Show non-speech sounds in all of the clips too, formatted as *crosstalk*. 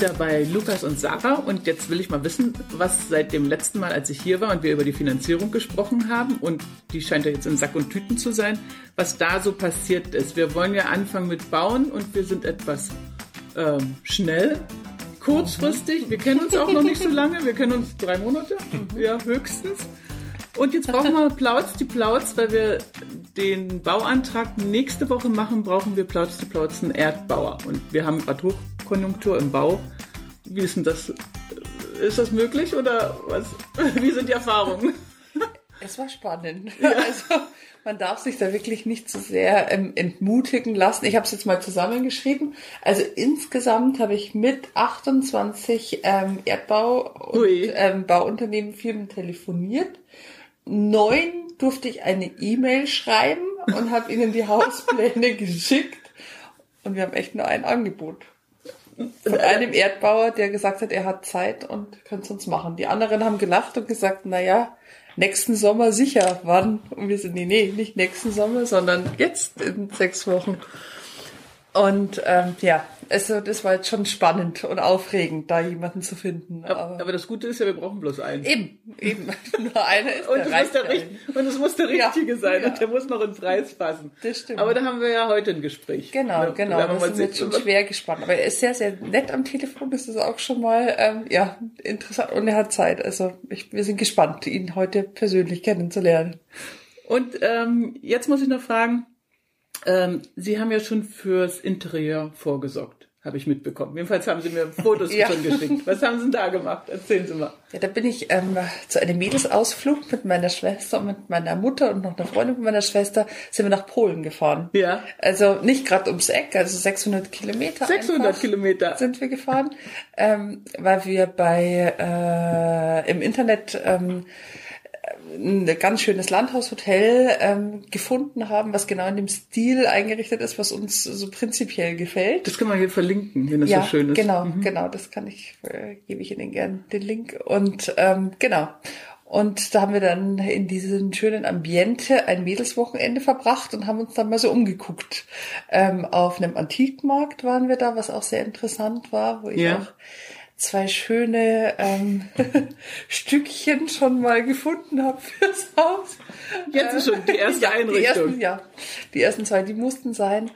wieder bei Lukas und Sarah und jetzt will ich mal wissen, was seit dem letzten Mal, als ich hier war und wir über die Finanzierung gesprochen haben und die scheint ja jetzt in Sack und Tüten zu sein, was da so passiert ist. Wir wollen ja anfangen mit Bauen und wir sind etwas ähm, schnell, kurzfristig. Wir kennen uns auch noch nicht so lange, wir kennen uns drei Monate, ja höchstens. Und jetzt brauchen wir Plauz die Plauz, weil wir den Bauantrag nächste Woche machen, brauchen wir Plauz die Plauz einen Erdbauer. Und wir haben gerade Hochkonjunktur im Bau. Wie ist denn das? Ist das möglich oder was? *laughs* Wie sind die Erfahrungen? *laughs* Es war spannend. Ja. *laughs* Also man darf sich da wirklich nicht zu so sehr ähm, entmutigen lassen. Ich habe es jetzt mal zusammengeschrieben. Also insgesamt habe ich mit 28 ähm, Erdbau- und ähm, Bauunternehmen Firmen telefoniert neun durfte ich eine E-Mail schreiben und habe ihnen die Hauspläne geschickt. Und wir haben echt nur ein Angebot. Von einem Erdbauer, der gesagt hat, er hat Zeit und könnte es uns machen. Die anderen haben gelacht und gesagt, na ja, nächsten Sommer sicher. Wann? Und wir sind, nee, nee, nicht nächsten Sommer, sondern jetzt in sechs Wochen. Und ähm, ja, also das war jetzt schon spannend und aufregend, da jemanden zu finden. Aber, aber das Gute ist ja, wir brauchen bloß einen. Eben, eben. *laughs* Nur einer ist und, der, es muss der und es muss der Richtige ja. sein ja. und der muss noch in Preis passen. Das stimmt. Aber da haben wir ja heute ein Gespräch. Genau, da, genau. Da sind wir jetzt schon schwer gespannt. Aber er ist sehr, sehr nett am Telefon. Das ist auch schon mal ähm, ja interessant und er hat Zeit. Also ich, wir sind gespannt, ihn heute persönlich kennenzulernen. Und ähm, jetzt muss ich noch fragen, ähm, Sie haben ja schon fürs Interieur vorgesorgt, habe ich mitbekommen. Jedenfalls haben Sie mir Fotos *laughs* ja. schon geschickt. Was haben Sie denn da gemacht? Erzählen Sie mal. Ja, da bin ich ähm, zu einem Mädelsausflug mit meiner Schwester und mit meiner Mutter und noch einer Freundin von meiner Schwester sind wir nach Polen gefahren. Ja. Also nicht gerade ums Eck, also 600 Kilometer. 600 Kilometer sind wir gefahren, ähm, weil wir bei äh, im Internet ähm, ein ganz schönes Landhaushotel ähm, gefunden haben, was genau in dem Stil eingerichtet ist, was uns so prinzipiell gefällt. Das kann man hier verlinken, wenn das ja, so schön ist. Genau, mhm. genau, das kann ich, äh, gebe ich Ihnen gern den Link. Und ähm, genau. Und da haben wir dann in diesem schönen Ambiente ein Mädelswochenende verbracht und haben uns dann mal so umgeguckt. Ähm, auf einem Antikmarkt waren wir da, was auch sehr interessant war, wo ich ja. auch zwei schöne ähm, *laughs* Stückchen schon mal gefunden habe fürs Haus. Jetzt ist schon die erste ja, Einrichtung. Die ersten, ja, die ersten zwei, die mussten sein.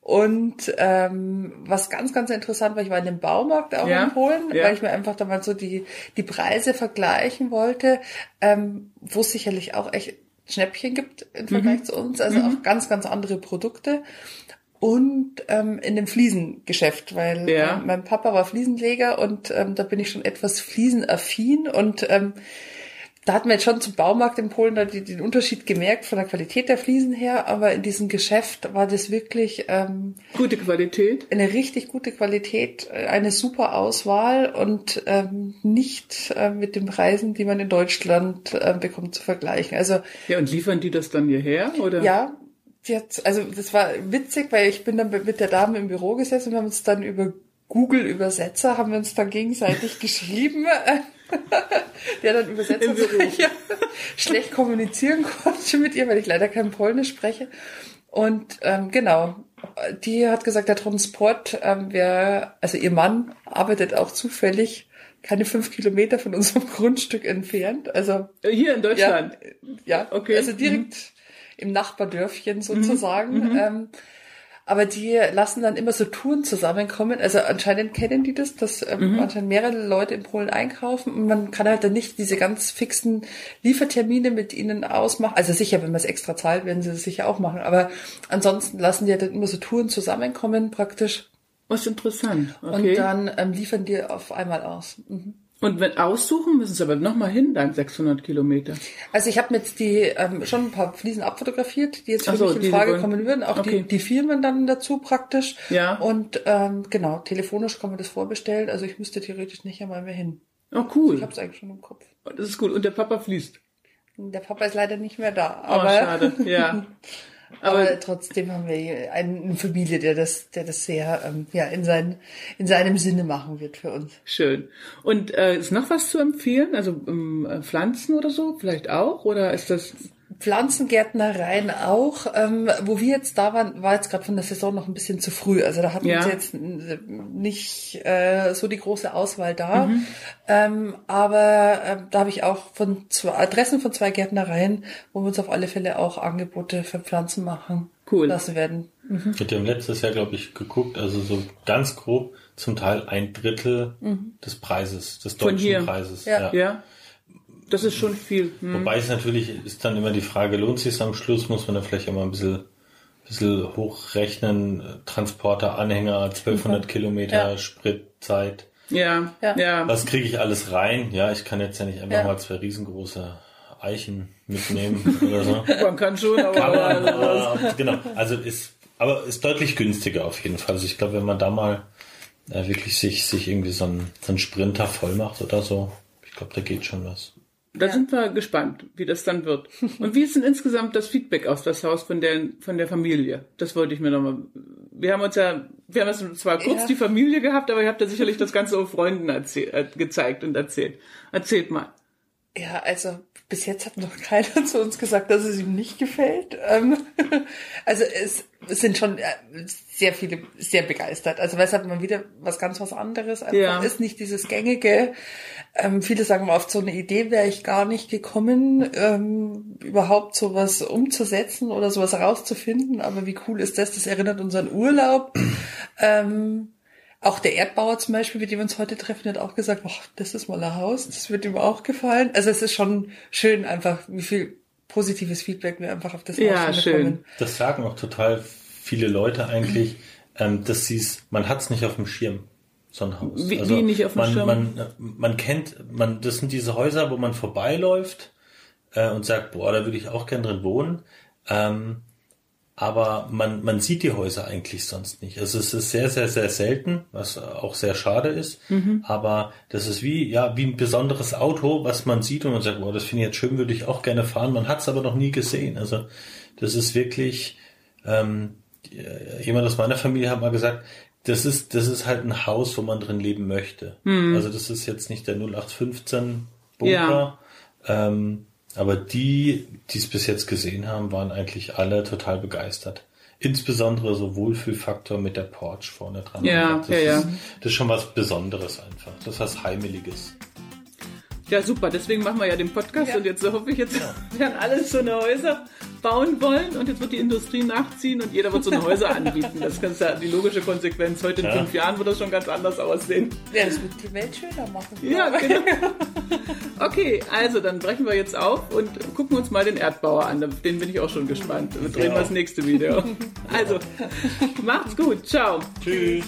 Und ähm, was ganz, ganz interessant war, ich war in dem Baumarkt auch ja, in Polen, ja. weil ich mir einfach da mal so die, die Preise vergleichen wollte, ähm, wo es sicherlich auch echt Schnäppchen gibt im Vergleich mhm. zu uns, also mhm. auch ganz, ganz andere Produkte und ähm, in dem Fliesengeschäft, weil ja. äh, mein Papa war Fliesenleger und ähm, da bin ich schon etwas fliesenaffin und ähm, da hat man jetzt schon zum Baumarkt in Polen den Unterschied gemerkt von der Qualität der Fliesen her, aber in diesem Geschäft war das wirklich ähm, gute Qualität, eine richtig gute Qualität, äh, eine super Auswahl und ähm, nicht äh, mit den Preisen, die man in Deutschland äh, bekommt, zu vergleichen. Also ja und liefern die das dann hierher oder? Ja, jetzt, also das war witzig, weil ich bin dann mit der Dame im Büro gesessen und wir haben uns dann über Google Übersetzer haben wir uns dann gegenseitig *laughs* geschrieben. *laughs* der dann übersetzt hat, ich *laughs* schlecht kommunizieren konnte mit ihr, weil ich leider kein Polnisch spreche. Und ähm, genau, die hat gesagt, der Transport, ähm, wer, also ihr Mann arbeitet auch zufällig keine fünf Kilometer von unserem Grundstück entfernt. Also hier in Deutschland. Ja, ja okay. Also direkt mhm im Nachbardörfchen sozusagen. Mhm, mhm, ähm, aber die lassen dann immer so Touren zusammenkommen. Also anscheinend kennen die das, dass ähm, mhm. anscheinend mehrere Leute in Polen einkaufen und man kann halt dann nicht diese ganz fixen Liefertermine mit ihnen ausmachen. Also sicher, wenn man es extra zahlt, werden sie das sicher auch machen. Aber ansonsten lassen die halt dann immer so Touren zusammenkommen praktisch. Was interessant. Okay. Und dann ähm, liefern die auf einmal aus. Mhm. Und wenn aussuchen, müssen Sie aber nochmal hin, dann 600 Kilometer. Also ich habe mir jetzt die ähm, schon ein paar Fliesen abfotografiert, die jetzt für so, mich in Frage kommen würden. Auch okay. die, die Firmen dann dazu praktisch. Ja. Und ähm, genau, telefonisch kann man das vorbestellen. Also ich müsste theoretisch nicht einmal mehr hin. Oh cool. Ich habe es eigentlich schon im Kopf. Das ist gut. Und der Papa fließt. Der Papa ist leider nicht mehr da. Oh, aber oh, schade. Ja. *laughs* Aber, aber, trotzdem haben wir eine Familie, der das, der das sehr ähm, ja in, sein, in seinem Sinne machen wird für uns. Schön. Und äh, ist noch was zu empfehlen? Also ähm, Pflanzen oder so vielleicht auch? Oder ist das Pflanzengärtnereien auch. Ähm, wo wir jetzt da waren, war jetzt gerade von der Saison noch ein bisschen zu früh. Also da hatten Ja. wir jetzt nicht äh, so die große Auswahl da. Ähm, aber ähm, da habe ich auch von zwei Adressen von zwei Gärtnereien, wo wir uns auf alle Fälle auch Angebote für Pflanzen machen Cool. lassen werden. Mit dem letztes Jahr, glaube ich, geguckt, also so ganz grob zum Teil ein Drittel des Preises, des Von deutschen hier. Preises. Ja. Ja. Das ist schon viel. Hm. Wobei es natürlich ist dann immer die Frage, lohnt sich am Schluss, muss man dann vielleicht immer ein bisschen, bisschen hochrechnen, Transporter, Anhänger, 1200 Kilometer, Ja. Spritzeit. Ja, ja. Ja. Was kriege ich alles rein? Ja, ich kann jetzt ja nicht einfach Ja. mal zwei riesengroße Eichen mitnehmen *laughs* oder so. Man kann schon, aber, Aber, aber aber genau, also ist, aber ist deutlich günstiger auf jeden Fall. Also ich glaube, wenn man da mal äh, wirklich sich, sich irgendwie so einen, so einen Sprinter voll macht oder so, ich glaube, da geht schon was. Da sind wir gespannt, wie das dann wird. Und wie ist denn insgesamt das Feedback aus das Haus von der, von der Familie? Das wollte ich mir nochmal. Wir haben uns ja, wir haben jetzt zwar kurz Ja. die Familie gehabt, aber ihr habt ja sicherlich das Ganze auf Freunden erzähl, äh, gezeigt und erzählt. Erzählt mal. Ja, also bis jetzt hat noch *laughs* keiner zu uns gesagt, dass es ihm nicht gefällt. Ähm, *laughs* also es, sind schon äh, sehr viele sehr begeistert. Also weil es halt mal wieder was ganz was anderes einfach Ja. ist, nicht dieses gängige. Ähm, viele sagen mal, auf so eine Idee wäre ich gar nicht gekommen, ähm, überhaupt sowas umzusetzen oder sowas herauszufinden. Aber wie cool ist das? Das erinnert uns an Urlaub. Ähm, auch der Erdbauer zum Beispiel, mit dem wir uns heute treffen, hat auch gesagt, boah, das ist mal ein Haus, das wird ihm auch gefallen. Also es ist schon schön einfach, wie viel positives Feedback wir einfach auf das Ja, Haus schön. bekommen. Das sagen auch total viele Leute eigentlich, ähm, dass sie es, man hat es nicht auf dem Schirm, so ein Haus. Also Wie- wie nicht auf dem man, Schirm? Man, man kennt, man, das sind diese Häuser, wo man vorbeiläuft äh, und sagt, boah, da würde ich auch gern drin wohnen. Ähm, aber man, man sieht die Häuser eigentlich sonst nicht. Also es ist sehr, sehr, sehr selten, was auch sehr schade ist. Aber das ist wie, ja, wie ein besonderes Auto, was man sieht und man sagt, boah, das finde ich jetzt schön, würde ich auch gerne fahren. Man hat es aber noch nie gesehen. Also das ist wirklich, ähm, äh, jemand aus meiner Familie hat mal gesagt, das ist, das ist halt ein Haus, wo man drin leben möchte. Also das ist jetzt nicht der 0815 Bunker. Ja. Ähm, aber die, die es bis jetzt gesehen haben, waren eigentlich alle total begeistert. Insbesondere so Wohlfühlfaktor mit der Porch vorne dran. Ja, das ja, ist, ja. Das ist schon was Besonderes einfach. Das ist was Heimeliges. Ja, super. Deswegen machen wir ja den Podcast Ja. und jetzt hoffe ich, jetzt werden alle so eine Häuser bauen wollen und jetzt wird die Industrie nachziehen und jeder wird so eine Häuser anbieten. Das ist ja die logische Konsequenz. Heute in Ja. fünf Jahren wird das schon ganz anders aussehen. Ja, das wird die Welt schöner machen. Ja, genau. Okay, also dann brechen wir jetzt auf und gucken uns mal den Erdbauer an. Den bin ich auch schon gespannt. Wir drehen Ja. wir das nächste Video. Also, macht's gut. Ciao. Tschüss.